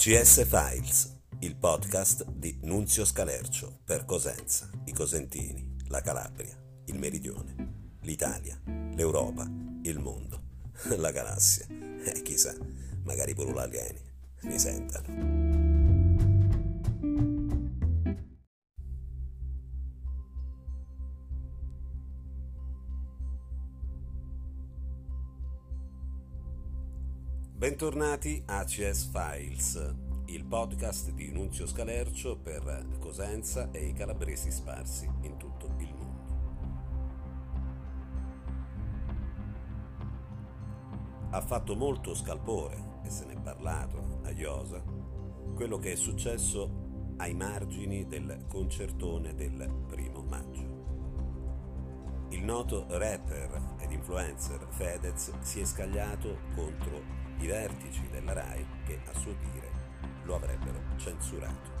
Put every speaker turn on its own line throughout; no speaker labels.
CS Files, il podcast di Nunzio Scalercio per Cosenza, i Cosentini, la Calabria, il Meridione, l'Italia, l'Europa, il mondo, la galassia e eh, chissà, magari pure alieni mi sentano. Bentornati a CS Files, il podcast di Nunzio Scalercio per Cosenza e i calabresi sparsi in tutto il mondo. Ha fatto molto scalpore, e se ne è parlato a Iosa, quello che è successo ai margini del concertone del primo maggio. Il noto rapper ed influencer Fedez si è scagliato contro i vertici della RAI che a suo dire lo avrebbero censurato.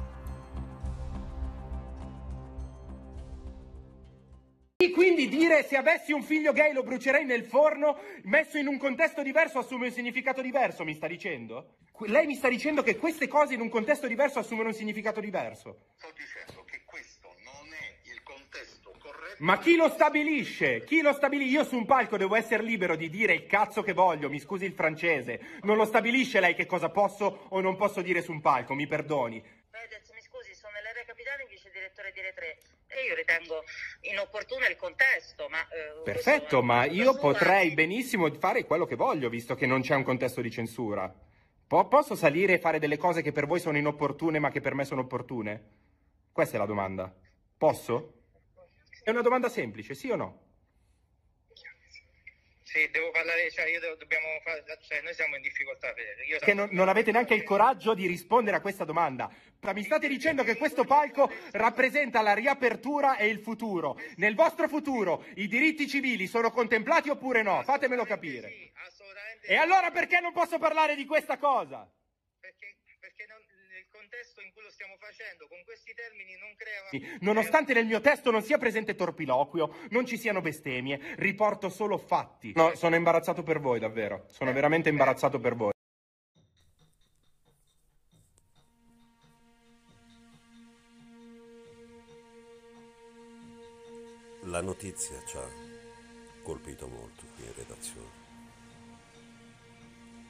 Quindi dire se avessi un figlio gay lo brucerei nel forno, messo in un contesto diverso assume un significato diverso, mi sta dicendo? Lei mi sta dicendo che queste cose in un contesto diverso assumono un significato diverso?
Sto dicendo che questo non è il contesto corretto.
Ma chi lo stabilisce? Chi lo stabilisce? Io su un palco devo essere libero di dire il cazzo che voglio, mi scusi il francese. Non lo stabilisce lei che cosa posso o non posso dire su un palco, mi perdoni.
Fedez, mi scusi, sono Nell'area Capitale, vice direttore di Re3 e io ritengo inopportuno il contesto, ma... Eh,
Perfetto, ma io potrei benissimo fare quello che voglio, visto che non c'è un contesto di censura. Po- posso salire e fare delle cose che per voi sono inopportune, ma che per me sono opportune? Questa è la domanda. Posso? È una domanda semplice, sì o no?
Sì, devo parlare, cioè io devo, dobbiamo fare, cioè noi siamo in difficoltà, Io
che non, non, avete neanche il coraggio di rispondere a questa domanda. Mi state dicendo che questo palco rappresenta la riapertura e il futuro. Nel vostro futuro i diritti civili sono contemplati oppure no? Fatemelo capire.
Sì.
E allora perché non posso parlare di questa cosa?
Perché, contesto in cui lo stiamo facendo, con questi termini non crea...
Nonostante nel mio testo non sia presente torpiloquio, non ci siano bestemmie, riporto solo fatti. No, sono imbarazzato per voi, davvero. Sono veramente imbarazzato per voi.
La notizia ci ha colpito molto qui in redazione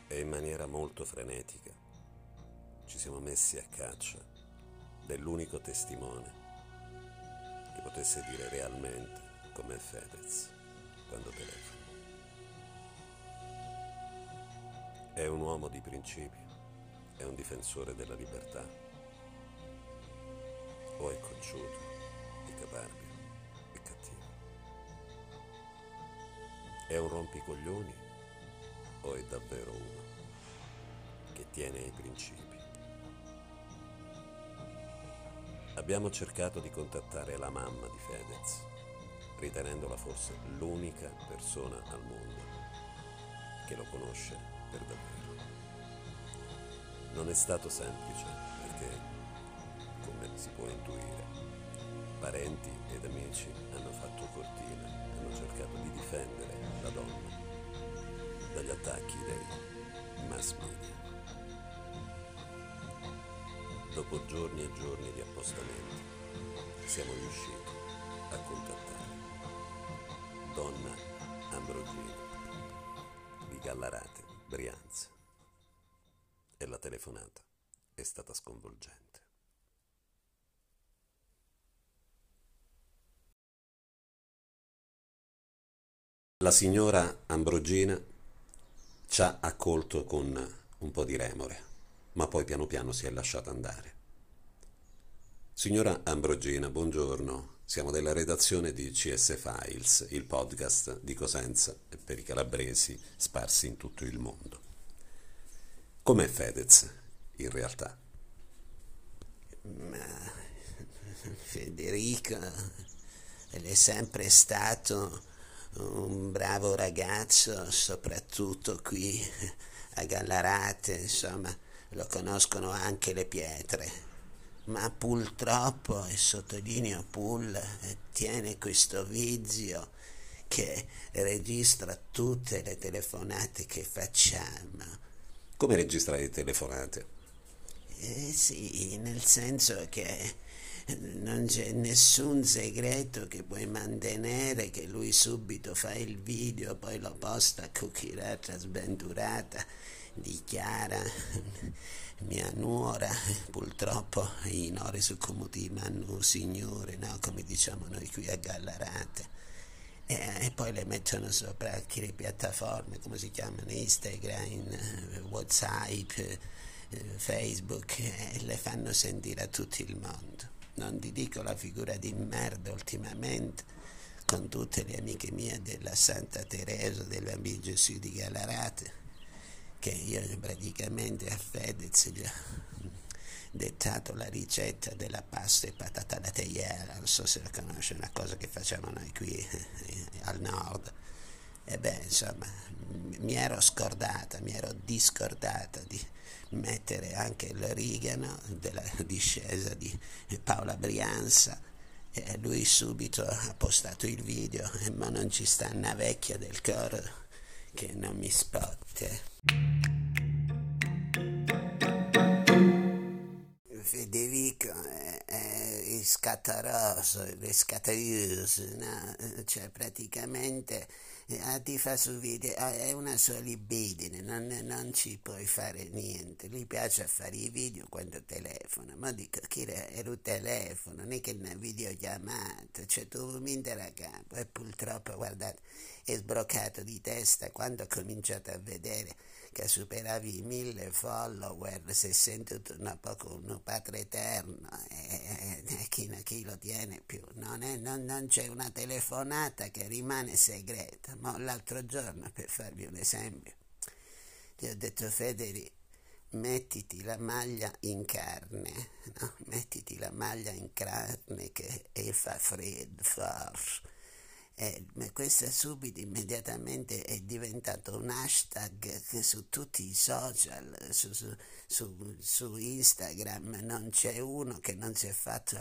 e in maniera molto frenetica ci siamo messi a caccia dell'unico testimone che potesse dire realmente com'è Fedez quando telefona. È un uomo di principi, è un difensore della libertà, o è cocciuto, è caparbio, è cattivo. È un rompicoglioni o è davvero uno che tiene ai principi? Abbiamo cercato di contattare la mamma di Fedez, ritenendola forse l'unica persona al mondo che lo conosce per davvero. Non è stato semplice perché, come si può intuire, parenti ed amici hanno fatto cortina, hanno cercato di difendere la donna dagli attacchi dei mass media dopo giorni e giorni di appostamenti, siamo riusciti a contattare donna Ambrogini di Gallarate, Brianza. E la telefonata è stata sconvolgente. La signora Ambrogina ci ha accolto con un po' di remore ma poi piano piano si è lasciata andare. Signora Ambrogina, buongiorno. Siamo della redazione di CS Files, il podcast di Cosenza per i calabresi sparsi in tutto il mondo. Com'è Fedez, in realtà?
Ma Federico è sempre stato un bravo ragazzo, soprattutto qui a Gallarate, insomma lo conoscono anche le pietre. Ma purtroppo, e sottolineo pull, tiene questo vizio che registra tutte le telefonate che facciamo.
Come registra le telefonate?
Eh sì, nel senso che non c'è nessun segreto che puoi mantenere, che lui subito fa il video, poi lo posta a cucchierata sventurata, dichiara mia nuora, purtroppo i nori su come ti manno signore, no? come diciamo noi qui a Gallarate. E, e, poi le mettono sopra le piattaforme, come si chiamano, Instagram, Whatsapp, eh, Facebook, e le fanno sentire a tutto il mondo non ti dico la figura di merda ultimamente, con tutte le amiche mie della Santa Teresa, della Gesù di Galarate, che io praticamente a Fedez gli ho dettato la ricetta della pasta e patata alla teiera, non so se la conosce, una cosa che facciamo noi qui eh, al nord. E beh, insomma, mi ero scordata, mi ero discordata di mettere anche l'origano della discesa di Paola Brianza. E lui subito ha postato il video e ma non ci sta una vecchia del coro che non mi spotte. Federico è, è scattaroso, è scattaroso, no? cioè praticamente ti fa su video, ah, è una sua libidine, non, non, ci puoi fare niente. Gli piace fare i video quando telefona, ma dico che era un telefono, non è che una videochiamata, cioè tu mi a capo e purtroppo guardate, è sbroccato di testa quando ho cominciato a vedere che superavi i mille follower, si è sentito un poco un padre eterno e, e chi, chi, lo tiene più? Non, è, non, non, c'è una telefonata che rimane segreta, ma l'altro giorno, per farvi un esempio, gli ho detto Federi, mettiti la maglia in carne, no? mettiti la maglia in carne che fa freddo, forte eh, questo subito immediatamente è diventato un hashtag che su tutti i social, su, su, su, su Instagram non c'è uno che non si è fatto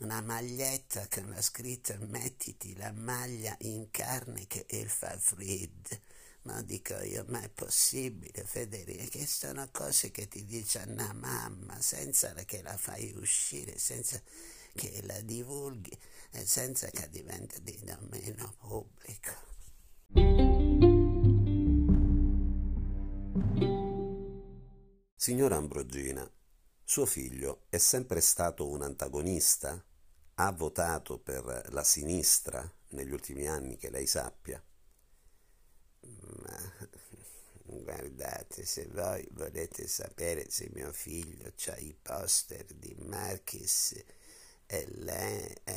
una maglietta con la scritta mettiti la maglia in carne che il fa fred. Ma dico io, ma è possibile Federica? Che sono cose che ti dice una mamma senza che la fai uscire, senza che la divulghi e senza che diventi di dominio pubblico.
Signora Ambrogina, suo figlio è sempre stato un antagonista? Ha votato per la sinistra negli ultimi anni, che lei sappia?
Ma guardate, se voi volete sapere se mio figlio ha i poster di Marquis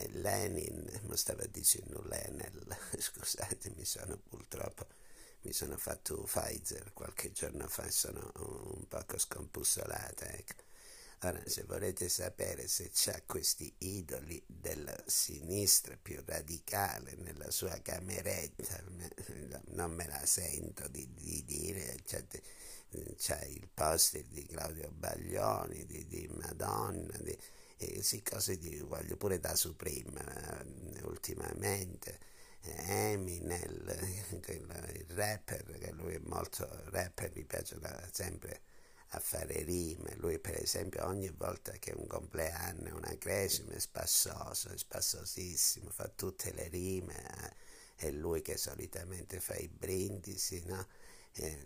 Lenin, mi stava dicendo Lenel, scusate, mi sono purtroppo, mi sono fatto Pfizer qualche giorno fa, sono un poco scombussolata, ecco. Ora, se volete sapere se c'ha questi idoli della sinistra più radicale nella sua cameretta, non me la sento di, di dire, c'è il poster di Claudio Baglioni, di, di Madonna, di, e sì, cose di, voglio pure da Supreme eh, ultimamente, eh, Eminem, il rapper, che lui è molto rapper, mi piace sempre a fare rime, lui per esempio ogni volta che è un compleanno, una cresima è spassoso, è spassosissimo, fa tutte le rime, eh, è lui che solitamente fa i brindisi, no? eh,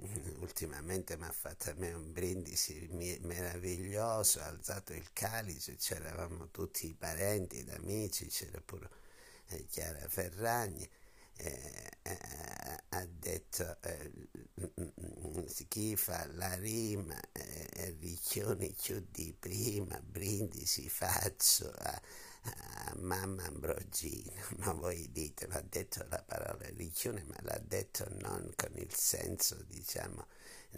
ultimamente mi ha fatto a me un brindisi meraviglioso, ha alzato il calice, c'eravamo tutti i parenti ed amici, c'era pure eh, Chiara Ferragni, eh, eh ha detto eh, chi fa la rima, eh, ricchioni più di prima, brindisi faccio a mamma Ambrogino, ma voi dite, ha detto la parola religione, ma l'ha detto non con il senso, diciamo,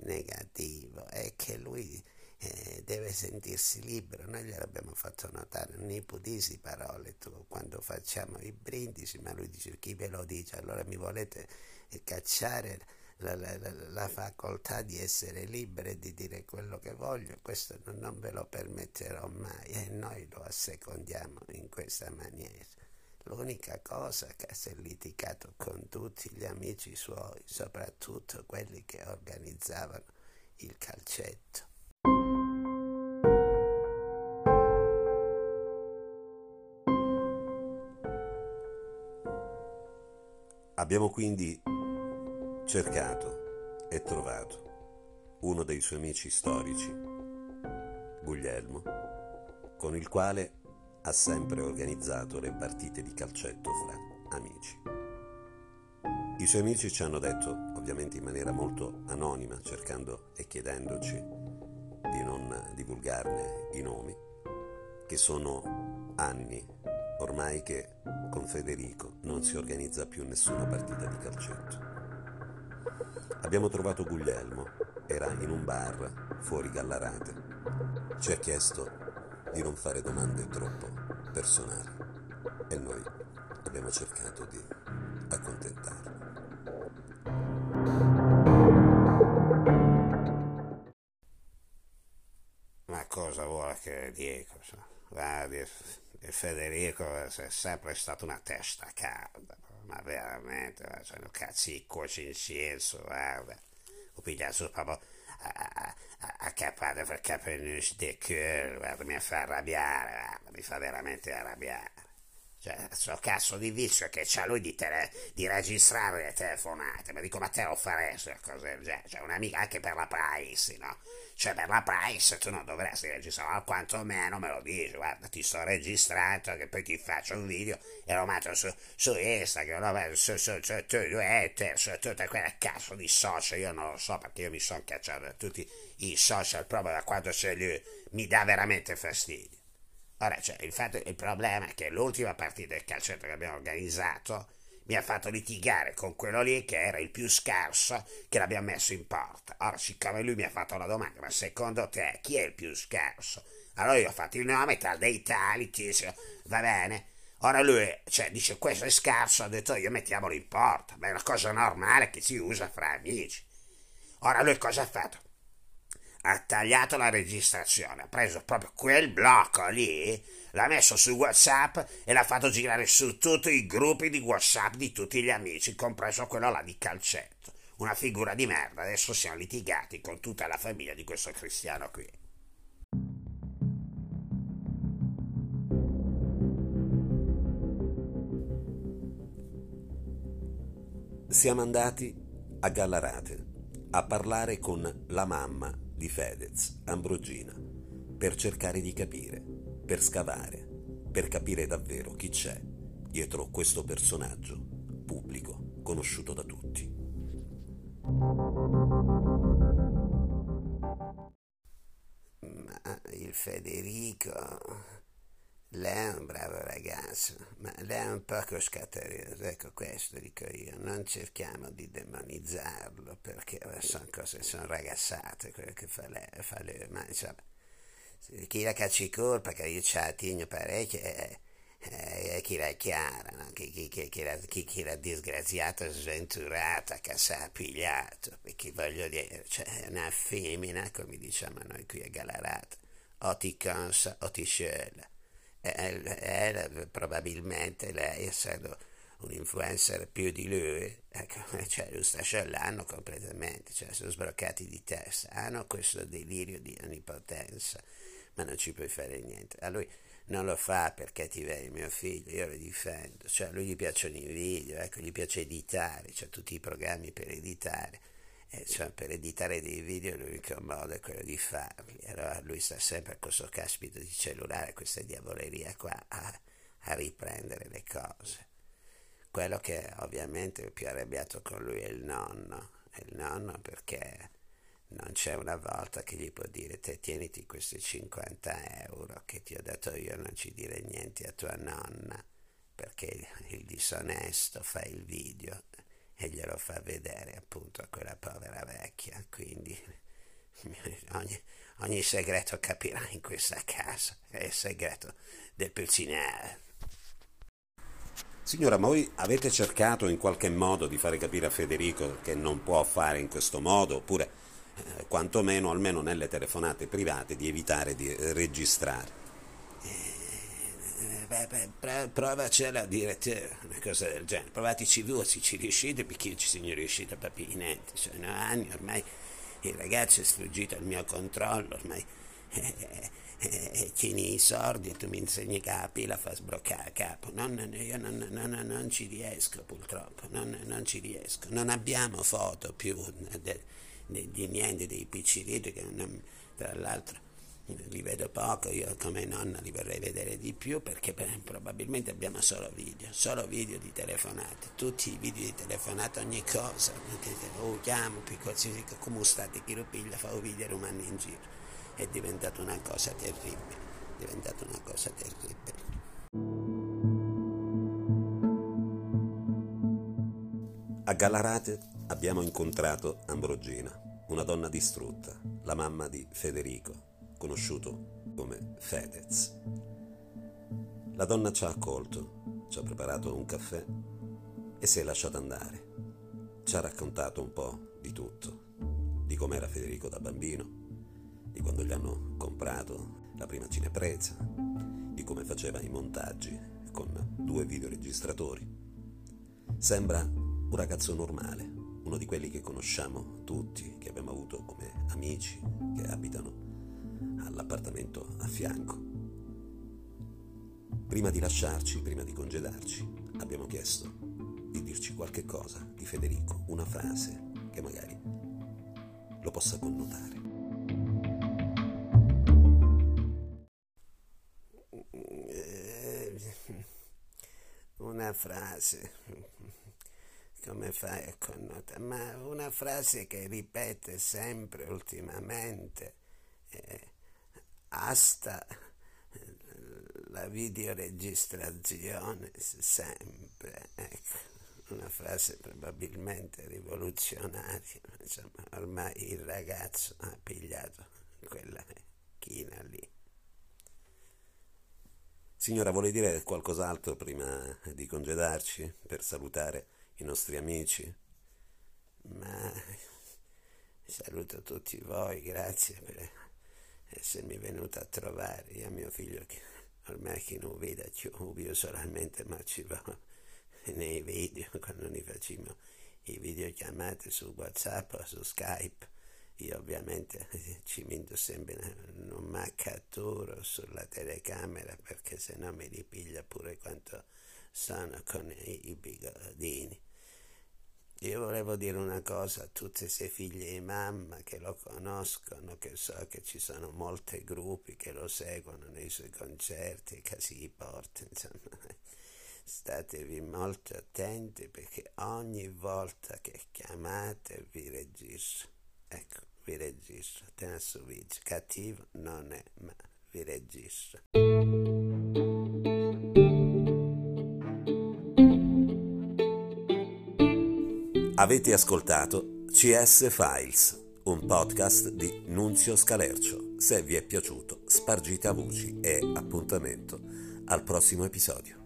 negativo, è che lui eh, deve sentirsi libero. Noi gliel'abbiamo fatto notare, non ipotesi parole tu, quando facciamo i brindisi, ma lui dice chi ve lo dice, allora mi volete cacciare la, la, la, facoltà di essere libero e di dire quello che voglio, questo non, non ve lo permetterò mai e noi lo assecondiamo in questa maniera. L'unica cosa che si è litigato con tutti gli amici suoi, soprattutto quelli che organizzavano il calcetto.
Abbiamo quindi cercato e trovato uno dei suoi amici storici, Guglielmo, con il quale ha sempre organizzato le partite di calcetto fra amici. I suoi amici ci hanno detto, ovviamente in maniera molto anonima, cercando e chiedendoci di non divulgarne i nomi, che sono anni ormai che con Federico non si organizza più nessuna partita di calcetto. Abbiamo trovato Guglielmo, era in un bar fuori Gallarate. Ci ha chiesto di non fare domande troppo personali e noi abbiamo cercato di accontentarlo.
Ma cosa vuole che dico? Guardi, Federico è sempre stato una testa calda, ma veramente, cioè, un cazzico incienso, guarda. Ho pigliato proprio a, a, a, a capare per capire de cœur, guarda, mi fa arrabbiare, guarda, mi fa veramente arrabbiare. Cioè, sto cazzo di vizio che c'ha lui di, tele, di registrare le telefonate, ma dico, ma te lo faresti una cosa del genere? Cioè, un'amica anche per la privacy, no? Cioè, per la privacy tu non dovresti registrare, ma quantomeno me lo dici, guarda, ti sto registrando, che poi ti faccio un video e lo metto su, su Instagram, su, su, su, su Twitter, su tutte quelle cazzo di social, io non lo so perché io mi sono cacciato da tutti i social proprio da quando c'è lui, mi dà veramente fastidio. Ora, cioè, il, fatto, il problema è che l'ultima partita del calcetto che abbiamo organizzato mi ha fatto litigare con quello lì che era il più scarso che l'abbiamo messo in porta. Ora, siccome lui mi ha fatto la domanda, ma secondo te chi è il più scarso? Allora io ho fatto il nome tra dei tali, ti dice, va bene. Ora lui cioè, dice questo è scarso, ha detto io mettiamolo in porta, ma è una cosa normale che si usa fra amici. Ora lui cosa ha fatto? Ha tagliato la registrazione, ha preso proprio quel blocco lì, l'ha messo su WhatsApp e l'ha fatto girare su tutti i gruppi di WhatsApp di tutti gli amici, compreso quello là di calcetto. Una figura di merda, adesso siamo litigati con tutta la famiglia di questo cristiano qui.
Siamo andati a Gallarate a parlare con la mamma di Fedez, Ambrogina, per cercare di capire, per scavare, per capire davvero chi c'è dietro questo personaggio pubblico conosciuto da tutti.
Ma il Federico lei è un bravo ragazzo, ma lei è un poco scatterioso, ecco questo dico io, non cerchiamo di demonizzarlo perché sono cose, sono ragazzate quelle che fa lei, fa lei ma insomma, chi la caccia colpa che io ci attigno parecchio è, è, è, chi la chiara, no? chi, chi, chi, chi, la, chi, chi la disgraziata sventurata che si è pigliato, perché voglio dire, cioè una femmina, come diciamo noi qui a Galarata, o ti cansa o ti scella era probabilmente lei, essendo un influencer più di lui, ecco, cioè, lo sta scellando completamente, cioè, sono sbroccati di testa, hanno questo delirio di onnipotenza, ma non ci puoi fare niente. A lui non lo fa perché ti vedi mio figlio, io lo difendo, cioè, a lui gli piacciono i video, ecco, gli piace editare, cioè, tutti i programmi per editare e cioè, per editare dei video l'unico modo è quello di farli. Allora lui sta sempre con questo caspito di cellulare, questa diavoleria qua, a, a riprendere le cose. Quello che ovviamente è più arrabbiato con lui è il nonno. È il nonno perché non c'è una volta che gli può dire te tieniti questi 50 euro che ti ho dato io, non ci dire niente a tua nonna perché il disonesto fa il video e glielo fa vedere appunto a quella povera vecchia. Quindi ogni, ogni segreto capirà in questa casa, è il segreto del pulcinare.
Signora, ma voi avete cercato in qualche modo di fare capire a Federico che non può fare in questo modo, oppure eh, quantomeno, almeno nelle telefonate private, di evitare di registrare?
Beh, provacela a dire te una cosa del genere. Provatici due, se ci riuscite, perché ci sono riuscito proprio niente. Sono anni ormai il ragazzo è sfuggito al mio controllo, ormai eh, eh, tieni i sordi e tu mi insegni che la fa sbroccare a capo. Non, io non, non, non, ci riesco purtroppo, non, ci riesco. Non abbiamo foto più de, di niente dei picciriti, che tra l'altro li vedo poco, io come nonna li vorrei vedere di più perché probabilmente abbiamo solo video, solo video di telefonate, tutti i video di telefonate, ogni cosa, o chiamo, come state, chi lo piglia, fa video umani in giro, è diventata una cosa terribile, è diventata una cosa terribile.
A Galarate abbiamo incontrato Ambrogina, una donna distrutta, la mamma di Federico, conosciuto come Fedez. La donna ci ha accolto, ci ha preparato un caffè e si è lasciata andare. Ci ha raccontato un po' di tutto, di com'era Federico da bambino, di quando gli hanno comprato la prima cinepresa, di come faceva i montaggi con due videoregistratori. Sembra un ragazzo normale, uno di quelli che conosciamo tutti, che abbiamo avuto come amici, che abitano all'appartamento a fianco. Prima di lasciarci, prima di congedarci, abbiamo chiesto di dirci qualche cosa di Federico, una frase che magari lo possa connotare.
Eh, una frase, come fai a connotare? Ma una frase che ripete sempre ultimamente. Eh, asta la videoregistrazione sempre, ecco, una frase probabilmente rivoluzionaria, insomma, ormai il ragazzo ha pigliato quella china lì.
Signora, vuole dire qualcos'altro prima di congedarci per salutare i nostri amici?
Ma saluto tutti voi, grazie per essermi venuto a trovare. Io mio figlio che ormai che non vede più, solamente ma ci va nei video quando ne facciamo i videochiamate su Whatsapp o su Skype. Io ovviamente ci metto sempre un maccaturo sulla telecamera perché sennò mi ripiglia pure quanto sono con i bigodini. Io volevo dire una cosa a tutte queste figlie di mamma che lo conoscono, che so che ci sono molti gruppi che lo seguono nei suoi concerti, che si porta, insomma. Statevi molto attenti perché ogni volta che chiamate vi registro. Ecco, vi registro. Tenasso video. Cattivo non è, ma vi registro.
Avete ascoltato CS Files, un podcast di Nunzio Scalercio. Se vi è piaciuto, spargite a voci e appuntamento al prossimo episodio.